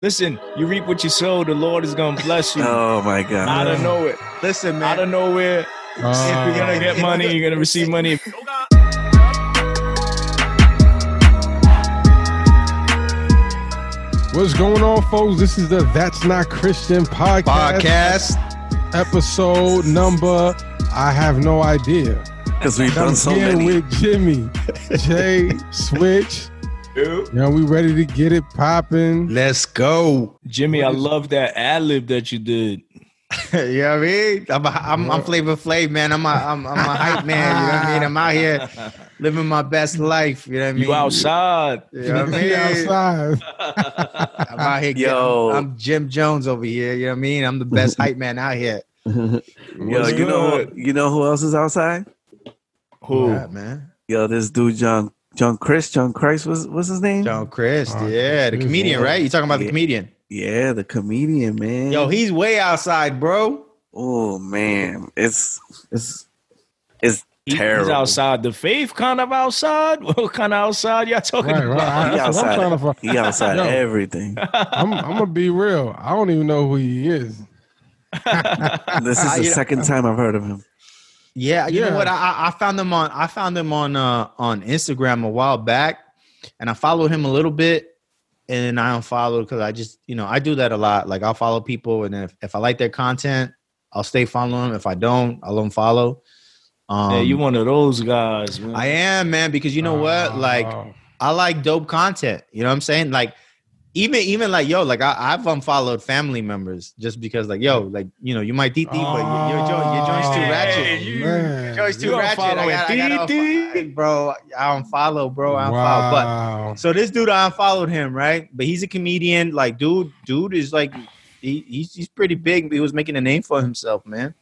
Listen, you reap what you sow. The Lord is gonna bless you. Oh my Out god. of nowhere, Listen, man. out man. of nowhere, Uh, if you're gonna get money. You're gonna receive money. What's going on, folks? This is the That's Not Christian podcast, Podcast. episode number. I have no idea. Because we've I'm done so many. with Jimmy, Jay, Switch. You know, we ready to get it popping. Let's go. Jimmy, I love that ad lib that you did. you know what I mean? I'm, a, I'm, I'm Flavor Flav, man. I'm a, I'm, I'm a hype man. You know what I mean? I'm out here living my best life. You know what I mean? You outside. You know what I He mean? outside. I'm out here. Getting, Yo. I'm Jim Jones over here. You know what I mean? I'm the best hype man out here. Yo, What's you know, you know who else is outside? Who? Yeah, man? Yo, this dude John John Crist John Crist was what's his name? John Crist, Oh, yeah, the comedian, right? You talking about the comedian? Yeah, the comedian man. Yo, he's way outside, bro. oh man, it's it's it's He- terrible. He's outside the faith, kind of outside. What kind of outside y'all talking Right, about? right. He That's what I'm outside. trying to find. He outside Yo. everything. I'm, I'm gonna be real. I don't even know who he is. This is I- the you know- second time I've heard of him. Yeah, you Yeah. know what? I, I- found him on I found him on uh on Instagram a while back, and I followed him a little bit, and then I unfollowed because I just you know I do that a lot. Like I'll follow people, and if, if I like their content, I'll stay following them. If I don't, I'll unfollow. Um, yeah, you one of those guys, man. I am man because you know what? Like Oh, I like dope content. You know what I'm saying? Like even even like yo, like I, I've unfollowed family members just because like yo, like you know you might DD, but your your joint your joint's too Oh, ratchet. you- man. Joy's too You ratchet. I unfollowing got, I got DD? bro. I unfollow, bro. I unfollow. But Wow. so this dude, I unfollowed him, right? But he's a comedian. Like, dude, dude is like, he, he's he's pretty big. He was making a name for himself, man.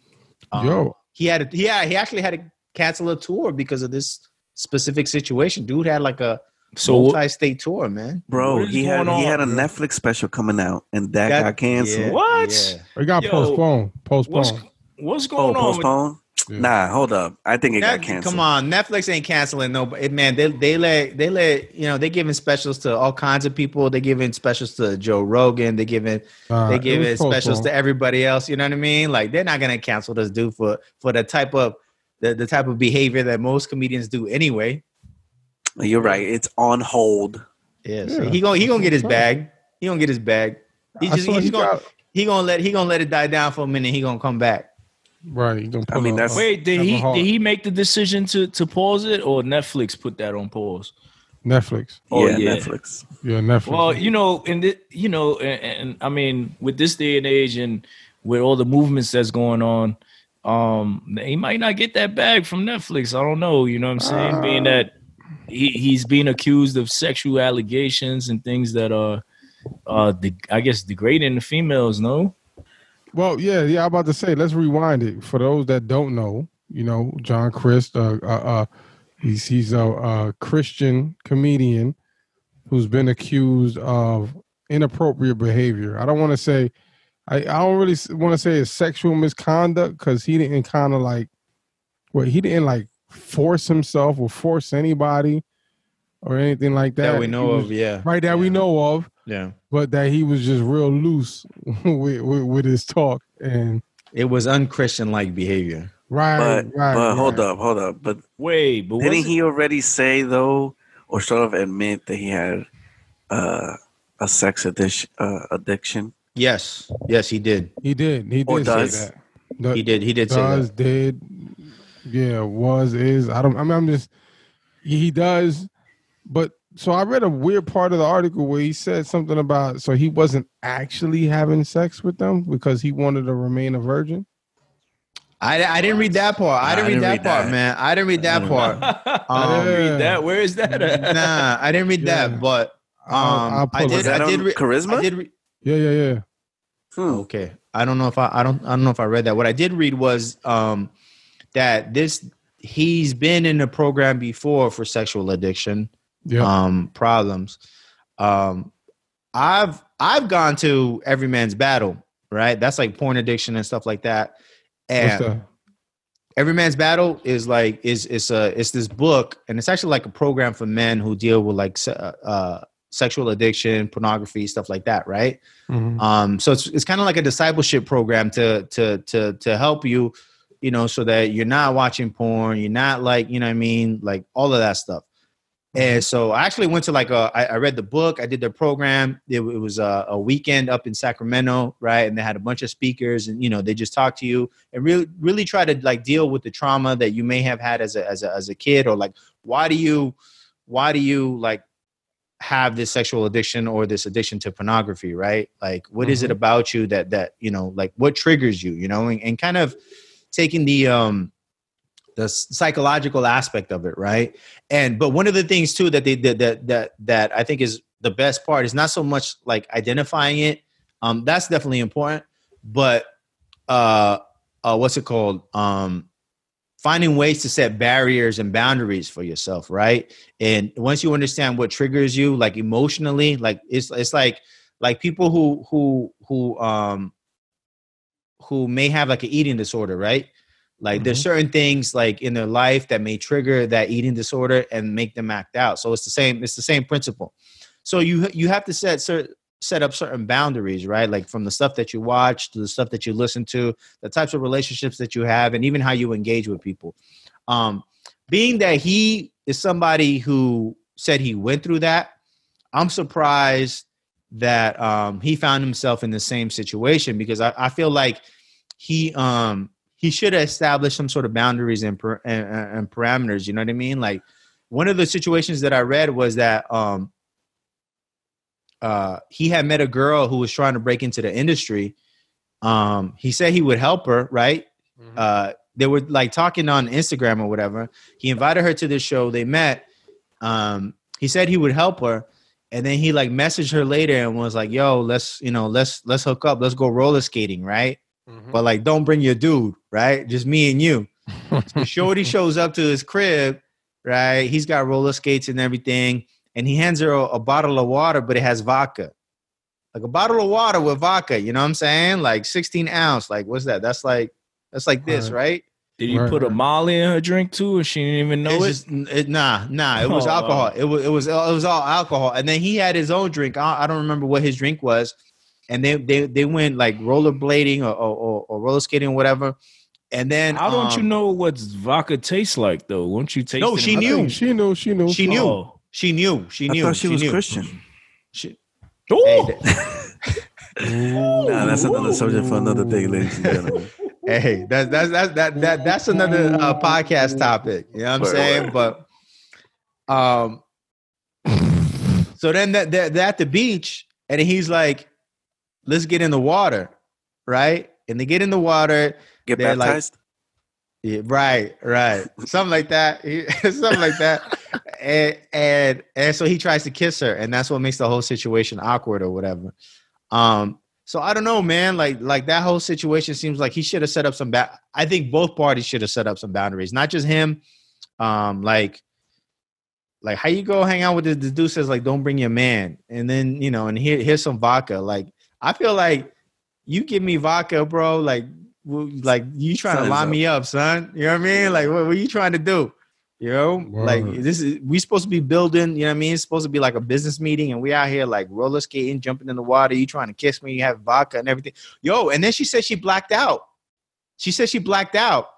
Um, Yo, he had a, he had, he actually had to cancel a tour because of this specific situation. Dude had like a So what- multi-state tour, man. Bro, he had going he had a bro? Netflix special coming out and that, That- got canceled. yeah, What? yeah. it got Yo, postponed. Postponed. what's Oh, going on? with- Nah, hold up. I think it got canceled. come on, Netflix ain't canceling no. it- Man, they they let they let you know they giving specials to all kinds of people. They giving specials to Joe Rogan. They giving Uh, they it give was it specials to everybody else. You know what I mean? Like they're not gonna cancel this dude for for the type of the, the type of behavior that most comedians do anyway. You're right. It's on hold. Yeah, so Yeah, he gonna he gonna get his bag. He gonna get his bag. He I just saw he he gonna got- he gonna let he gonna let it die down for a minute. He gonna come back. right. You gonna I mean, that's- a- Wait, did he did he make the decision to to pause it or Netflix put that on pause? Netflix. Oh, yeah, yeah. Netflix. Yeah, Netflix. Well, you know, and the, you know, and, and I mean, with this day and age, and with all the movements that's going on, um, he might not get that bag from Netflix. I don't know. You know what I'm saying? Being that he, he's being accused of sexual allegations and things that are, uh, de- I guess degrading the females. No, Well, yeah, yeah. I'm about to say, let's rewind it for those that don't know. You know, John Crist, uh, uh, uh he's he's a, a Christian comedian who's been accused of inappropriate behavior. I don't want to say, I, I don't really want to say it's sexual misconduct because he didn't kind of like, well, he didn't like force himself or force anybody or anything like that. That we know was- of, yeah. right? That we know of Yeah. but that he was just real loose with, with, with his talk and It was unchristian like behavior. right, But right. but hold up, hold up. But wait, but didn't wasn't- he already say though, or sort of admit that he had uh, a sex addiction? Uh, addiction? Yes. Yes, he did. He did. He Or did say does. that. The- He did. He did say does that. did. Yeah, was is. I don't. I mean, I'm just. He he does, but so I read a weird part of the article where he said something about so he wasn't actually having sex with them because he wanted to remain a virgin. I, I didn't read that part. I didn't read that part, that. man. I didn't read that I part. I didn't read that. Where is that? At? nah, I didn't read Yeah. that. But I'll- um, I'll I did. I did. on Re- charisma? I did. Re- Yeah, yeah, yeah. Hmm. okay. I don't know if I. I don't. I don't know if I read that. What I did read was um, that this he's been in the program before for sexual addiction Yeah. um, problems. Um, I've I've gone to Every Man's Battle, right? That's like porn addiction and stuff like that. And that? Every Man's Battle is like is it's a it's this book and it's actually like a program for men who deal with like se- uh sexual addiction, pornography, stuff like that, right? Mhm. Um, so it's it's kind of like a discipleship program to to to to help you, you know, so that you're not watching porn, you're not like, you know what I mean, like all of that stuff. And mm-hmm. so I actually went to like a, I, I read the book, I did the program. It, it was a, a weekend up in Sacramento, right? And they had a bunch of speakers, and you know they just talked to you and really really try to like deal with the trauma that you may have had as a as a as a kid, or like why do you why do you like have this sexual addiction or this addiction to pornography, right? Like what is it mm-hmm. about you that that you know like what triggers you, you know, and, and kind of taking the um the psychological aspect of it, right? And but one of the things too that they that that that, that I think is the best part is not so much like identifying it. Um, that's definitely important, but uh, uh, what's it called? Um, finding ways to set barriers and boundaries for yourself, right? And once you understand what triggers you, like emotionally, like it's it's like like people who who who um who may have like an eating disorder, right? Like there's certain things like in their life that may trigger that eating disorder and make them act out. So it's the same. It's the same principle. So you you have to set cer- set up certain boundaries, right? Like from the stuff that you watch to the stuff that you listen to, the types of relationships that you have, and even how you engage with people. Um, being that he is somebody who said he went through that, I'm surprised that um, he found himself in the same situation because I, I feel like he um, he should have established some sort of boundaries and, per, and, and parameters. You know what I mean? Like one of the situations that I read was that um, uh, he had met a girl who was trying to break into the industry. Um, he said he would help her, right? Uh, they were like talking on Instagram or whatever. He invited her to this show. They met. Um, he said he would help her, and then he like messaged her later and was like, "Yo, let's you know let's let's hook up. Let's go roller skating, right? Mhm. But like, don't bring your dude, right? Just me and you." So Shorty shows up to his crib, right? He's got roller skates and everything, and he hands her a, a bottle of water, but it has vodka. Like a bottle of water with vodka, you know what I'm saying? Like 16 ounce. Like, what's that? That's like that's like this, Right. right? Did you Right, put a. Molly in her drink too, and she didn't even know it's it? just it, nah, nah. It was Oh. alcohol. It was it was it was all alcohol. And then he had his own drink. I, I don't remember what his drink was. And they they they went like rollerblading or or, or, or roller skating or whatever. And then How don't you um, know what vodka tastes like though? Won't you taste? No, she in I the- knew. She knew. She knew. She knew. Oh. She knew. She I knew. thought she, was knew. Christian. She, Ooh. hey, Nah, that's another subject for another day, ladies and gentlemen. hey, that's that's that's that that that's another uh, podcast topic. You know what I'm Word, saying? But um, so then that they're, they're at the beach, and he's like, "Let's get in the water," right? And they get in the water. Get They're like- baptized. Yeah, right, right, something like that, something like that, and and and so he tries to kiss her, and that's what makes the whole situation awkward or whatever. Um, so I don't know, man. Like like that whole situation seems like he should have set up some. Ba- I think both parties should have set up some boundaries, not just him. Um, like like how you go hang out with the, the dude says like don't bring your man, and then you know, and here here's some vodka. Like I feel like you give me vodka, bro. Like like you trying to line up. me up, son. You know what I mean? Like what, what are you trying to do? You know, like this is we supposed to be building. You know what I mean? It's supposed to be like a business meeting, and we out here like roller skating, jumping in the water. You trying to kiss me? You have vodka and everything. Yo, and then she said she blacked out. She said she blacked out.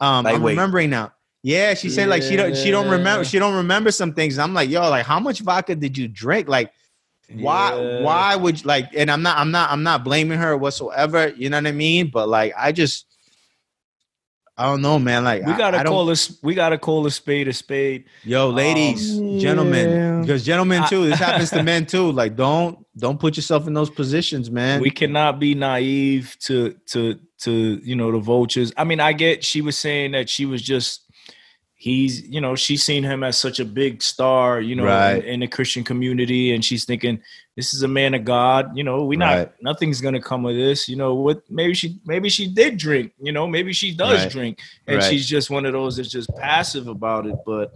Um, I'm Lightweight. remembering now. Yeah, she said like she don't she don't remember she don't remember some things. I'm like, yo, like how much vodka did you drink? Like why Yeah. why would you, like and I'm not I'm not I'm not blaming her whatsoever. You know what I mean? But like I just I don't know, man. Like We gotta I don't- call this. We gotta call a spade a spade. Yo, ladies, Um, gentlemen, yeah. because gentlemen too. This happens to men too. Like, don't don't put yourself in those positions, man. we cannot be naive to to to you know the vultures. I mean, I get she was saying that she was just he's you know she's seen him as such a big star you know Right. in, in the Christian community, and she's thinking this is a man of God. You know, we not Right. nothing's gonna come of this. You know what? Maybe she maybe she did drink. You know, maybe she does Right. drink, and she's just one of those that's just passive about it, but.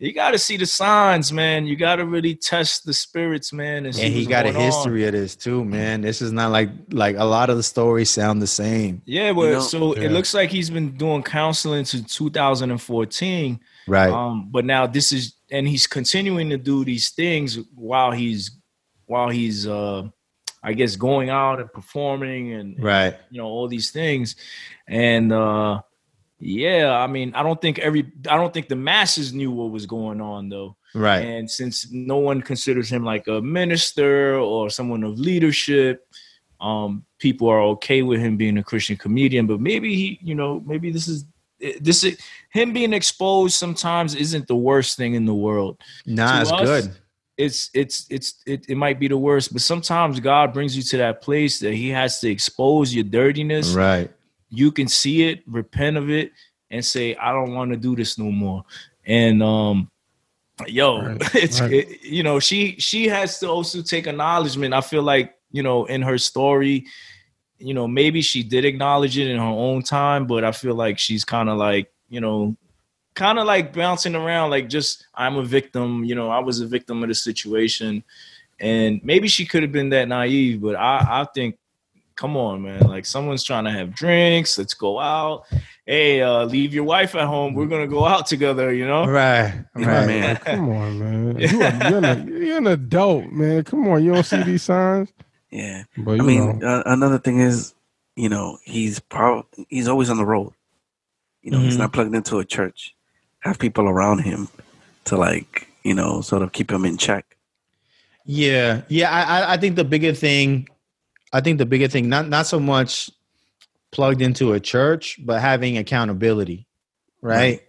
You got to see the signs, man. You got to really test the spirits, man. And, and he what's got a going on. history of this too, man. This is not like like a lot of the stories sound the same. Yeah, well, know- so Yeah. it looks like he's been doing counseling since 2014. Right. Um, but now this is, and he's continuing to do these things while he's, while he's, uh, I guess, going out and performing and, right. you know, all these things. And, uh, yeah, I mean, I don't think every, I don't think the masses knew what was going on though. Right. And since no one considers him like a minister or someone of leadership, um, people are okay with him being a Christian comedian. But maybe he, you know, maybe this is this is him being exposed sometimes isn't the worst thing in the world. Nah, To it's us, good. It's it's it's it, it might be the worst, but sometimes God brings you to that place that He has to expose your dirtiness. Right. You can see it, repent of it, and say, I don't want to do this no more. And um yo Right, it's right. it- you know she she has to also take acknowledgement i feel like you know in her story you know maybe she did acknowledge it in her own time but i feel like she's kind of like you know kind of like bouncing around like just i'm a victim you know i was a victim of the situation and maybe she could have been that naive but i i think come on man like someone's trying to have drinks let's go out hey uh leave your wife at home we're gonna go out together you know Right. Yeah, Right. man. Come on, man. You are, you're, an, you're an adult, man. Come on, you don't see these signs. Yeah. But I mean, uh, another thing is, you know, he's probably he's always on the road. You know, he's Mhm. not plugged into a church. Have people around him to like, you know, sort of keep him in check. Yeah, yeah. I, I- I think the bigger thing, I think the bigger thing, not not so much plugged into a church, but having accountability, right?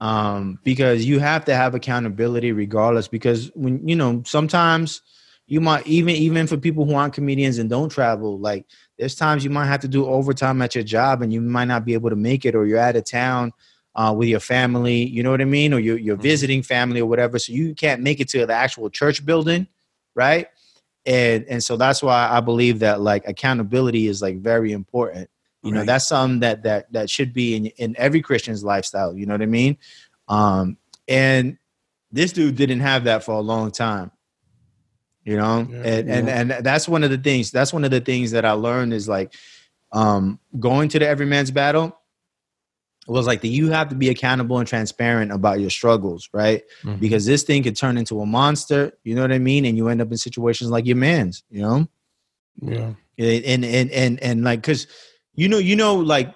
Um, because you have to have accountability regardless. Because when you know, sometimes you might even even for people who aren't comedians and don't travel, like there's times you might have to do overtime at your job and you might not be able to make it, or you're out of town. Uh, with your family, you know what I mean, or you're, you're Mhm. visiting family or whatever, so you can't make it to the actual church building right and and so that's why i believe that like accountability is like very important. You know that's something that that that should be in in every christian's lifestyle you know what i mean? Um and this dude didn't have that for a long time you know? Yeah, and and yeah. and that's one of the things that's one of the things that i learned is like um going to the everyman's battle was like that you have to be accountable and transparent about your struggles right? Mhm. because this thing could turn into a monster you know what i mean? And you end up in situations like your man's you know? Yeah, and and and and like because you know you know like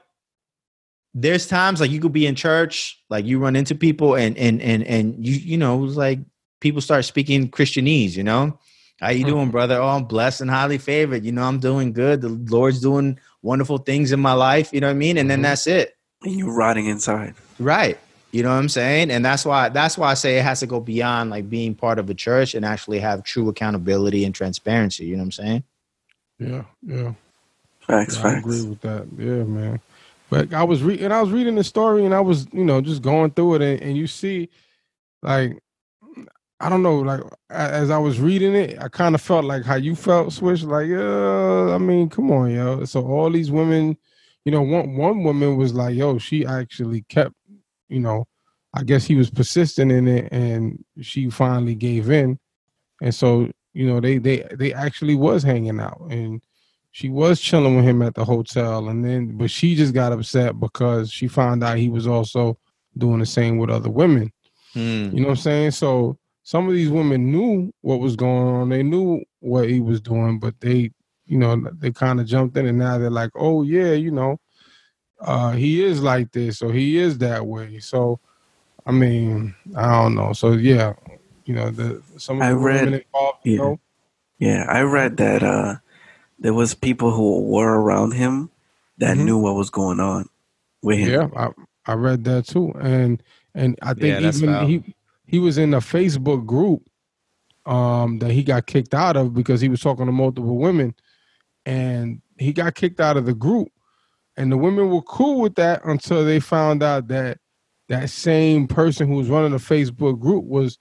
there's times like you could be in church like you run into people and and and and you you know like people start speaking christianese you know? How you doing brother? Oh i'm blessed and highly favored. You know i'm doing good. The lord's doing wonderful things in my life you know what i mean? And then Mhm. that's it And you're rotting inside. Right. You know what I'm saying? And that's why that's why I say it has to go beyond like being part of a church and actually have true accountability and transparency. You know what I'm saying? yeah, yeah. Facts, Yeah, I agree with that. Yeah, man. But I was reading, I was reading the story, and I was, you know, just going through it, and, and you see, like, I don't know, like as I was reading it, I kind of felt like how you felt, Swish. Like, uh, I mean, come on, yo. So all these women, you know, one one woman was like, yo, she actually kept, you know, I guess he was persistent in it, and she finally gave in, and so you know, they they they actually was hanging out, and she was chilling with him at the hotel and then but she just got upset because she found out he was also doing the same with other women. Hmm. you know what i'm saying? So some of these women knew what was going on. They knew what he was doing but they you know they kind of jumped in and now they're like oh yeah you know uh he is like this or he is that way so i mean i don't know so yeah you know the some of I the read- women involved you yeah. know Yeah, I read that uh there was people who were around him that Mhm. knew what was going on with him. Yeah, I, I read that too, and and I think Yeah, even foul. he he was in a Facebook group um that he got kicked out of because he was talking to multiple women, and he got kicked out of the group, and the women were cool with that until they found out that that same person who was running the Facebook group was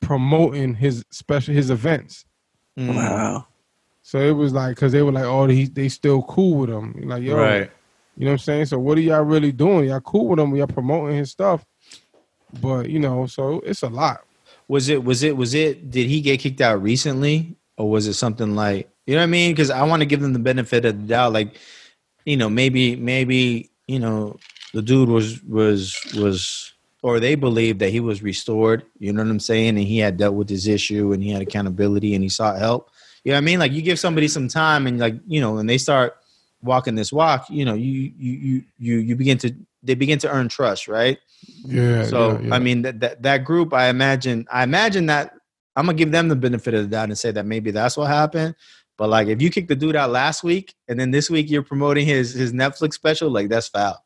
promoting his special his events. Hmm. Wow. So it was like because they were like, oh, he, they still cool with him. Like, yo, Right. you know what I'm saying? So what are y'all really doing? Y'all cool with him? Y'all promoting his stuff? But you know, so it's a lot. Was it was it was it did he get kicked out recently or was it something like you know what I mean? Because I want to give them the benefit of the doubt. Like, you know, maybe maybe, you know, the dude was was was or they believed that he was restored. You know what I'm saying? And he had dealt with his issue and he had accountability and he sought help. You know what I mean? Like you give somebody some time and like, you know, and they start walking this walk, you know, you you you you you begin to they begin to earn trust, right? Yeah. So yeah, yeah. I mean that, that that group, I imagine, I imagine that I'm gonna give them the benefit of the doubt and say that maybe that's what happened. But like if you kick the dude out last week and then this week you're promoting his his Netflix special, like that's foul.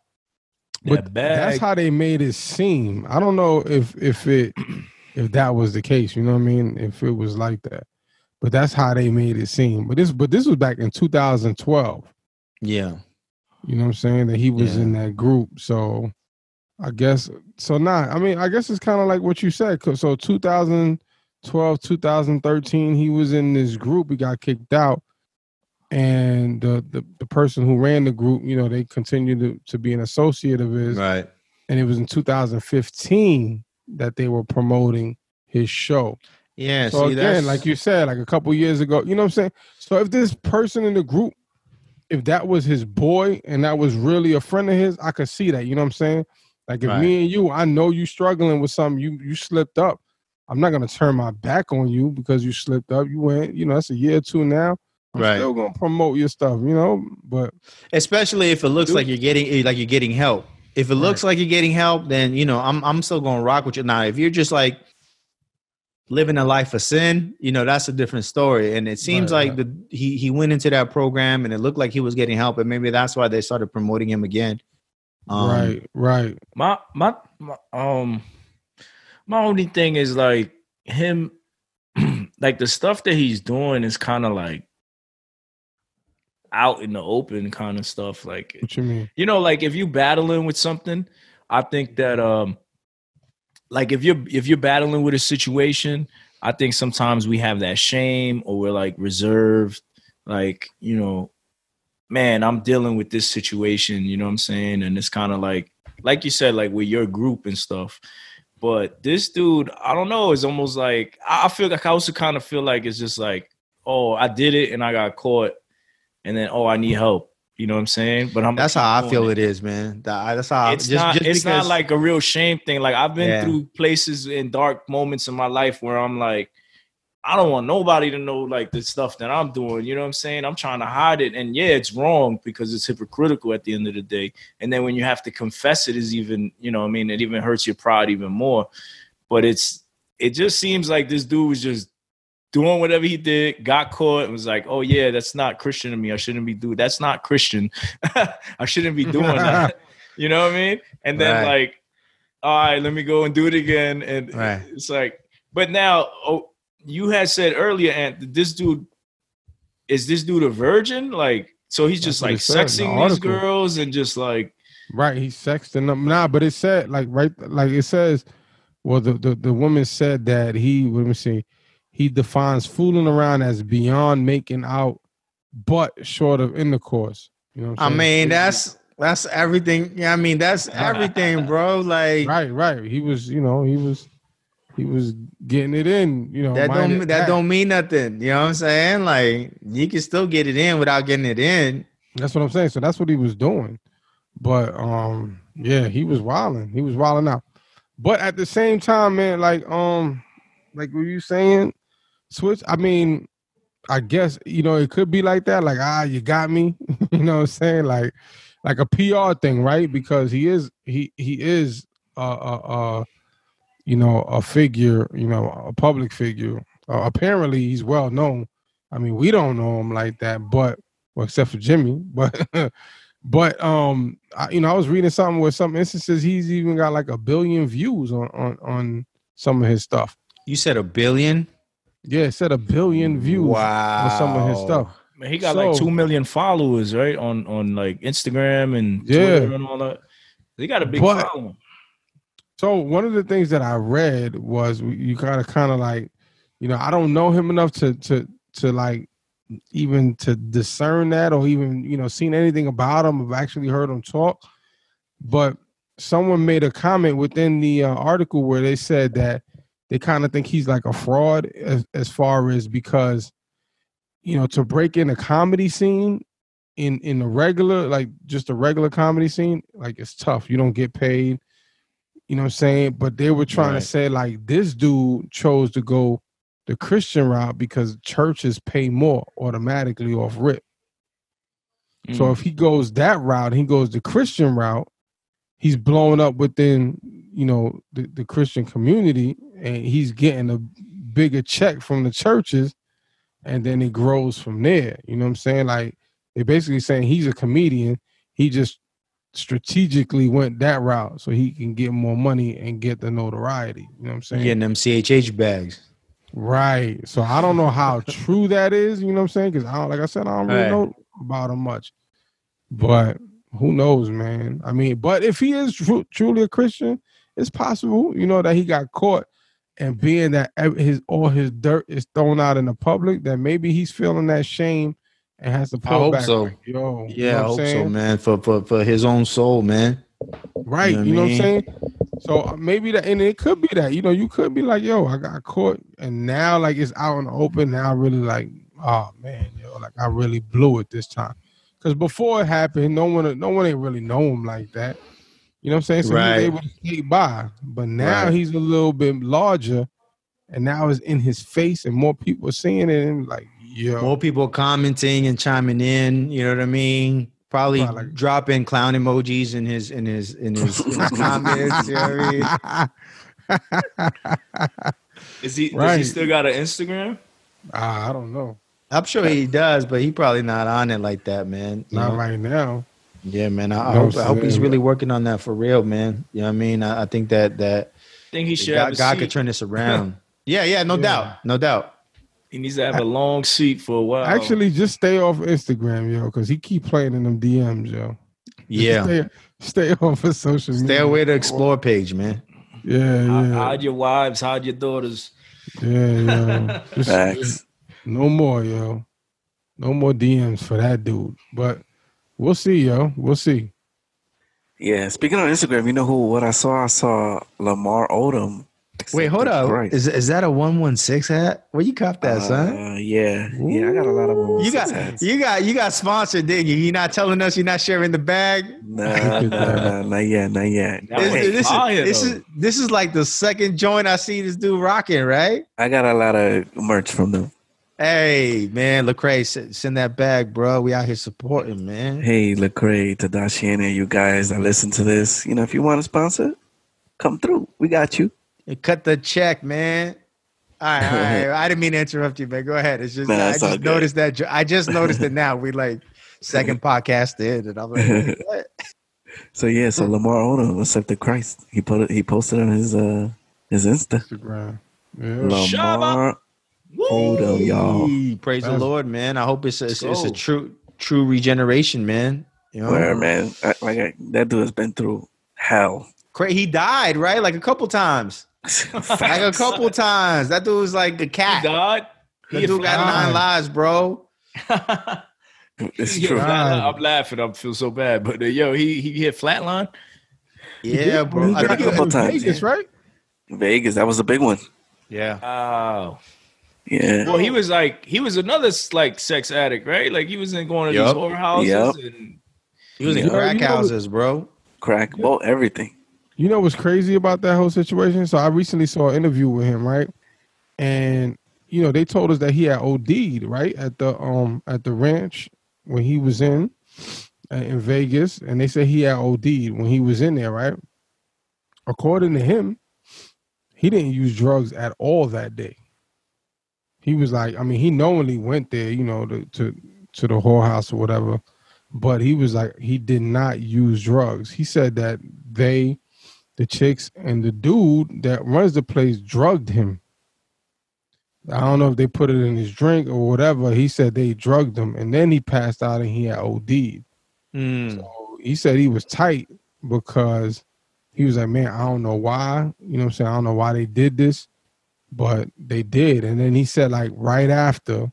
But that's how they made it seem. I don't know if if it if that was the case, you know what I mean? If it was like that. But that's how they made it seem. But this but this was back in 2012. Yeah. You know what I'm saying? That he was yeah. in that group. So I guess so. Not. Nah, I mean, I guess it's kind of like what you said. so 2000, 12, 2013, he was in this group. He got kicked out. And the, the, the person who ran the group, you know, they continued to, to be an associate of his. Right. And it was in 2015 that they were promoting his show. Yeah. So see, again, that's... like you said, like a couple years ago, you know what I'm saying? So if this person in the group, if that was his boy and that was really a friend of his, I could see that. You know what I'm saying? Like if right. me and you, I know you struggling with something, you you slipped up. I'm not gonna turn my back on you because you slipped up. You went, you know, that's a year or two now. I'm Right. still gonna promote your stuff, you know. But especially if it looks Dude. like you're getting like you're getting help. If it looks like you're getting help, then you know I'm I'm still gonna rock with you. Now, if you're just like living a life of sin, you know that's a different story. And it seems Right, like the he he went into that program and it looked like he was getting help, and maybe that's why they started promoting him again. Um, right, right. my, my my um my only thing is like him like the stuff that he's doing is kind of like out in the open kind of stuff like What you mean? you know like if you battling with something i think that um like if you're if you're battling with a situation i think sometimes we have that shame or we're like reserved like you know man i'm dealing with this situation you know what i'm saying and it's kind of like like you said like with your group and stuff but this dude i don't know it's almost like i I feel like i also kind of feel like it's just like oh i did it and i got caught and then oh i need help you know what i'm saying but i'm That's how I feel it is, man. That's how it's Uh, just, not just it's not like a real shame thing like i've been Yeah. through places in dark moments in my life where i'm like i don't want nobody to know like the stuff that i'm doing you know what i'm saying i'm trying to hide it and yeah it's wrong because it's hypocritical at the end of the day and then when you have to confess it is even you know i mean it even hurts your pride even more but it's it just seems like this dude was just doing whatever he did, got caught, and was like, "Oh yeah, that's not Christian to me. I shouldn't be doing. That's not Christian. I shouldn't be doing that." You know what I mean? And then Right. like, all right, let me go and do it again. And Right. it's like, but now, oh, you had said earlier, and this dude is this dude a virgin? Like, so he's just That's like it said in the sexing these girls and just like, Right, he sexting them. Nah, but it said like right, like it says. Well, the the, the woman said that he. Let me see. He defines fooling around as beyond making out, but short of intercourse. You know. What I I'm saying? mean, that's that's everything. Yeah, I mean, that's everything, bro. Like right, right. He was, you know, he was, he was getting it in. You know, that don't that don't mean nothing. You know what I'm saying? Like you can still get it in without getting it in. That's what I'm saying. So that's what he was doing. But um, yeah, he was wilding. He was wilding out. But at the same time, man, like um, like were you saying, switch? I mean, I guess you know it could be like that. Like ah, you got me. you know what I'm saying? Like like a PR thing, right? Because he is he he is uh uh, uh you know a figure, you know, a public figure. Uh, apparently, he's well known. I mean, we don't know him like that, but well, except for Jimmy, but but um, I, you know, I was reading something where some instances he's even got like a billion views on on on some of his stuff. You said a billion. Yeah, it said a billion views Wow. on some of his stuff. man, he got like two million followers, right? On on like Instagram and Yeah. Twitter and all that. He got a big But- following. So one of the things that I read was you gotta kind of like, you know, I don't know him enough to to to like even to discern that or even you know seen anything about him. I've actually heard him talk, but someone made a comment within the uh, article where they said that they kind of think he's like a fraud as, as far as because you know to break in a comedy scene in in the regular like just a regular comedy scene like it's tough you don't get paid You know what I'm saying? But they were trying Right. to say like this dude chose to go the Christian route because churches pay more automatically off rip. So Mm. if he goes that route, he goes the Christian route, he's blowing up within, you know, the, the Christian community and he's getting a bigger check from the churches and then it grows from there. You know what I'm saying? Like they're basically saying he's a comedian. He just strategically went that route so he can get more money and get the notoriety. You know what I'm saying? Getting them CHH bags. Right. So I don't know how true that is, you know what I'm saying? Because I don't like I said, I don't really Right. know about him much. But who knows, man? I mean, but if he is tru- truly a Christian, it's possible, you know, that he got caught and being that his all his dirt is thrown out in the public, that maybe he's feeling that shame and has to pull hope back. so. like, Yo, you Yeah, know I hope so, man. For for for his own soul, man. Right. You You know know, what I'm saying? So uh, maybe that, and it could be that, you know, you could be like, yo, I got caught, and now like it's out in the open. Now I really like, oh man, yo, like I really blew it this time. Because before it happened, no one, no one ain't really know him like that. You know what I'm saying? So Right. he's able to skate by, but now Right. he's a little bit larger, and now it's in his face, and more people are seeing it, and like, yo, More people commenting and chiming in. You know what I mean? Probably Right, like- dropping clown emojis in his in his in his, in his comments. You know what I mean? Is he? Does he still got an Instagram? Ah, I don't know, I'm sure he does, but he probably not on it like that, man. You not know? right now. Yeah, man. I, I No, hope, I hope he's really working on that for real, man. You know what I mean? I, I think that that I think he should God, a God could turn this around. yeah, yeah, no Yeah. doubt, no doubt. He needs to have a long seat for a while. Actually, just stay off Instagram, yo, because he keep playing in them DMs, yo. Yeah, stay, stay off of social media. stay away to explore page, man. Yeah, yeah, hide your wives, hide your daughters. yeah, yeah. Just- Facts. no more, yo. No more DMs for that dude. But we'll see, yo. We'll see. Yeah. Speaking of Instagram, you know who? What I saw? I saw Lamar Odom. Wait, hold up. Christ. Is is that a one one six hat? Where you cop that, son? Uh, yeah, yeah. I got a lot of them. You got hats. you got you got sponsored, didn't you? You're not telling us you're not sharing the bag. Nah, nah, nah, not yet, not yet. This, this fire, is this is this is like the second joint I see this dude rocking, right? I got a lot of merch from them. Hey man, Lecrae, send, send that bag, bro. We out here supporting, man. Hey, Lecrae, Tadashi, and you guys that listen to this, you know, if you want to sponsor, come through. We got you. And cut the check, man. All right, all right. I didn't mean to interrupt you, man. Go ahead. It's just Nah, I it's all just good. noticed that. I just noticed it now. We like second podcast in, and I'm like, what? So yeah, so Lamar Odom accepted Christ. He put it. He posted on his uh his Insta. Instagram. Yeah. Lamar Odom, y'all. Hey, Praise the Lord, man. I hope it's a, it's, it's a true true regeneration, man. You know, Where man, I, like I, that dude has been through hell. Cra- he died right like a couple times, like a couple times. That dude was like a He cat. died. That dude got fly. nine lives, bro. It's He hit true. flatline. I'm laughing. I feel so bad, but uh, yo, he he hit flatline. Yeah, bro. He I got got think a couple in times, Vegas, yeah. right? Vegas, that was a big one. yeah. Oh, Yeah. well, he was like he was another like sex addict, right? Like he was in going to Yup. these whorehouses Yup. and He was in Yeah. crack houses, bro. Crack, well, everything. You know what's crazy about that whole situation? So I recently saw an interview with him, right? And you know, they told us that he had OD'd, right? At the um at the ranch when he was in uh, in Vegas, and they said he had OD'd when he was in there, right? According to him, he didn't use drugs at all that day. He was like, I mean, he knowingly went there, you know, to to, to the whorehouse or whatever, but he was like, he did not use drugs. He said that they, the chicks and the dude that runs the place drugged him. I don't know if they put it in his drink or whatever. He said they drugged him and then he passed out and he had OD'd. Mm. So he said he was tight because he was like, man, I don't know why. You know what I'm saying? I don't know why they did this, but they did. And then he said, like, right after,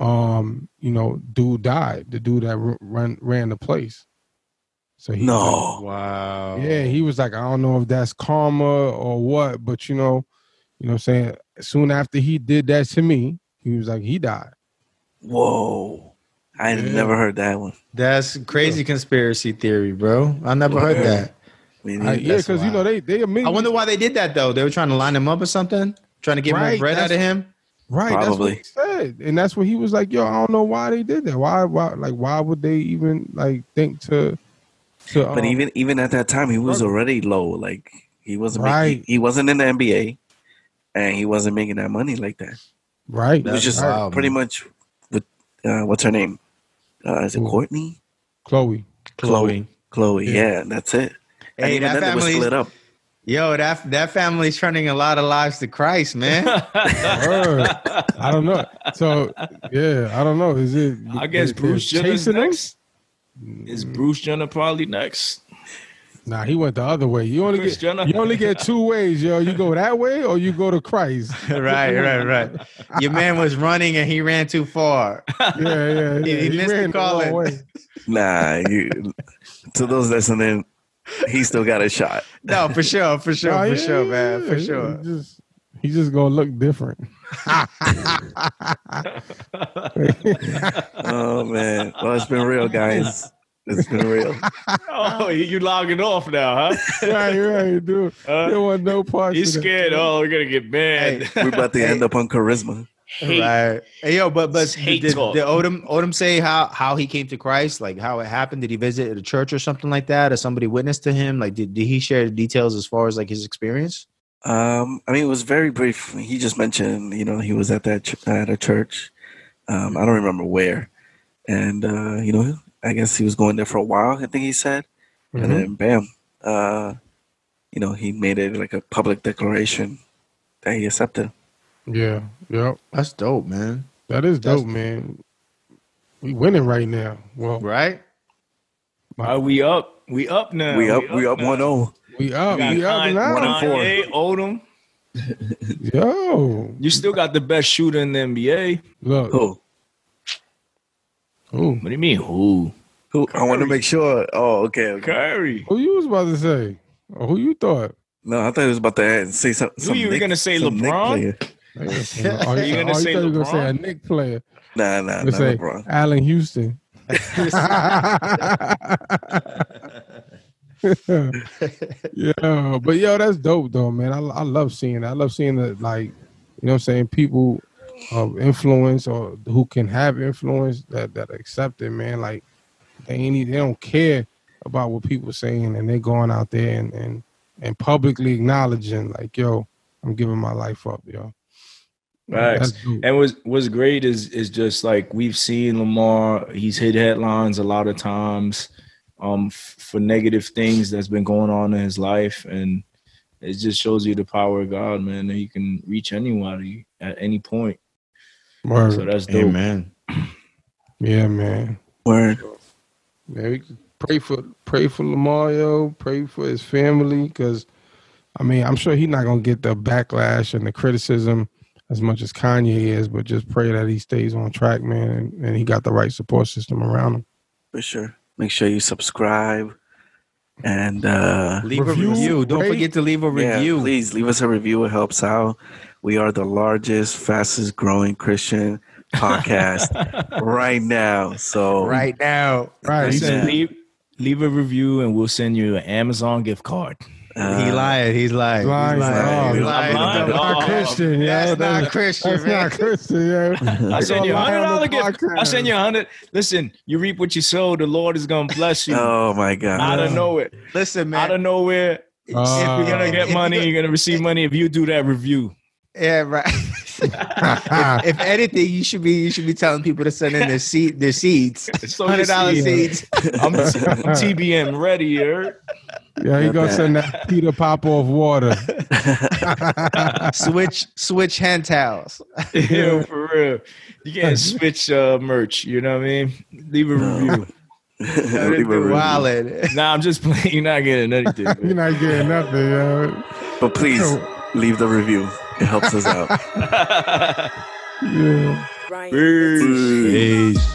um, you know, dude died, the dude that r- ran ran the place. So he was No. Wow. yeah, he was like, I don't know if that's karma or what, but you know, you know what I'm saying? Soon after he did that to me, he was like, he died. Whoa. I Yeah. never heard that one. That's crazy conspiracy theory, bro. I never heard that. I yeah, because you know they they immediately I wonder why they did that though. They were trying to line him up or something, trying to get more bread out of him. Right, Probably. that's what he said, and that's what he was like. Yo, I don't know why they did that. Why, why, like, why would they even like think to, to? but um, even even at that time, he was already low. Like he wasn't Right. making, he wasn't in the NBA, and he wasn't making that money like that. right, It was That's just wild, pretty man. much with uh, what's her name? Uh, is it Who? Courtney? Chloe. Chloe. Chloe. Yeah. Yeah, that's it. and Hey, even that then, they was family. split up. Yo, that that family's turning a lot of lives to Christ, man. I don't know. So yeah, I don't know. Is it? I guess is- Bruce is chasing him? next. Is Bruce Jenner probably next? Nah, he went the other way. You only Kris get Jenner. you only get two ways, yo. You go that way or you go to Christ. right, right, right. Your man was running and he ran too far. Yeah, yeah, yeah. He missed the ran wrong calling. way. Nah, you, to those listening, he still got a shot. No, for sure, for sure, Nah, for yeah, sure, yeah, man, for sure. Just he's just gonna look different. Oh man, well it's been real, guys. It's been real. Oh, you you logging off now, huh? right, right, dude. Uh, there was no parts. He's of that. scared. Oh, we're gonna get banned. We're about to end up on charisma. Hate. Right. Hey, yo, but but It's hate did, talk. did Odom Odom say how how he came to Christ, like how it happened? Did he visit a church or something like that, or somebody witnessed to him? Like, did, did he share the details as far as like his experience? Um, I mean, it was very brief. He just mentioned, you know, he was at that ch- at a church. Um, I don't remember where, and uh, you know, I guess he was going there for a while. I think he said, Mhm. and then bam, uh, you know, he made it like a public declaration that he accepted. Yeah, yeah. That's dope, man. That is That's- dope, man. We winning right now. Well, Right? Are we up? We up now. we up, we up now. one zero. We up, We we got up now. One and four. Odom. Yo, You still got the best shooter in the NBA. look. Who? Who? What do you mean? Who? Who? I want to make sure. Oh, okay. okay. Curry. Who you was about to say? Or who you thought? No, I thought he was about to say some. Knew some you were Knick- gonna say LeBron? player. Oh, You you gonna oh, say thought you gonna say a Knick player. Nah, nah, You not say LeBron. Allan Houston. yeah, but yo, that's dope though, man. I, I love seeing that. I love seeing that, like, you know what I'm saying? People of influence or who can have influence that that accept it, man. Like, they ain't they don't care about what people saying, and they going out there and and and publicly acknowledging, like, yo, I'm giving my life up, yo. Facts. And what's what's great is is just like we've seen Lamar. He's hit headlines a lot of times um, f- for negative things that's been going on in his life, and it just shows you the power of God, man. That He can reach anybody at any point. Word. So that's dope. Amen. Yeah, man. Word. Man, we pray for pray for Lamar, yo. Pray for his family, because I mean, I'm sure he's not gonna get the backlash and the criticism as much as Kanye is, but just pray that he stays on track, man, and, and he got the right support system around him. For sure. Make sure you subscribe and uh Leave Review, a review. Don't forget to leave a yeah, review. please leave us a review. It helps out. We are the largest, fastest growing Christian podcast right now. So right now. Right. he leave leave a review, and we'll send you an Amazon gift card. Uh, he lied. He's lying. Lying. He's lying. Oh, He's I'm lying. lying. That's not Oh, Christian, yo. That's not Christian, That's man. not Christian, yo. I send you a hundred on dollar the gift. I send you a hundred. Listen, you reap what you sow. The Lord is gonna bless you Oh my god. out of nowhere. Listen, man. Out of nowhere, Uh, you're gonna get money. you- You're gonna receive money if you do that review. Yeah, right. if, if anything, you should be you should be telling people to send in their seed their seeds. Hundred dollar seed. seeds. I'm, I'm TBN ready, you heard? Yeah, he gonna send that Peter Popoff water. switch switch hand towels. Yeah, for real. You can't switch uh, merch. You know what I mean? Leave a review. Leave a review. Nah, I'm just playing. You're not getting anything. You're not getting nothing, yo. But please leave the review. It helps us out. Yeah. Right. Peace.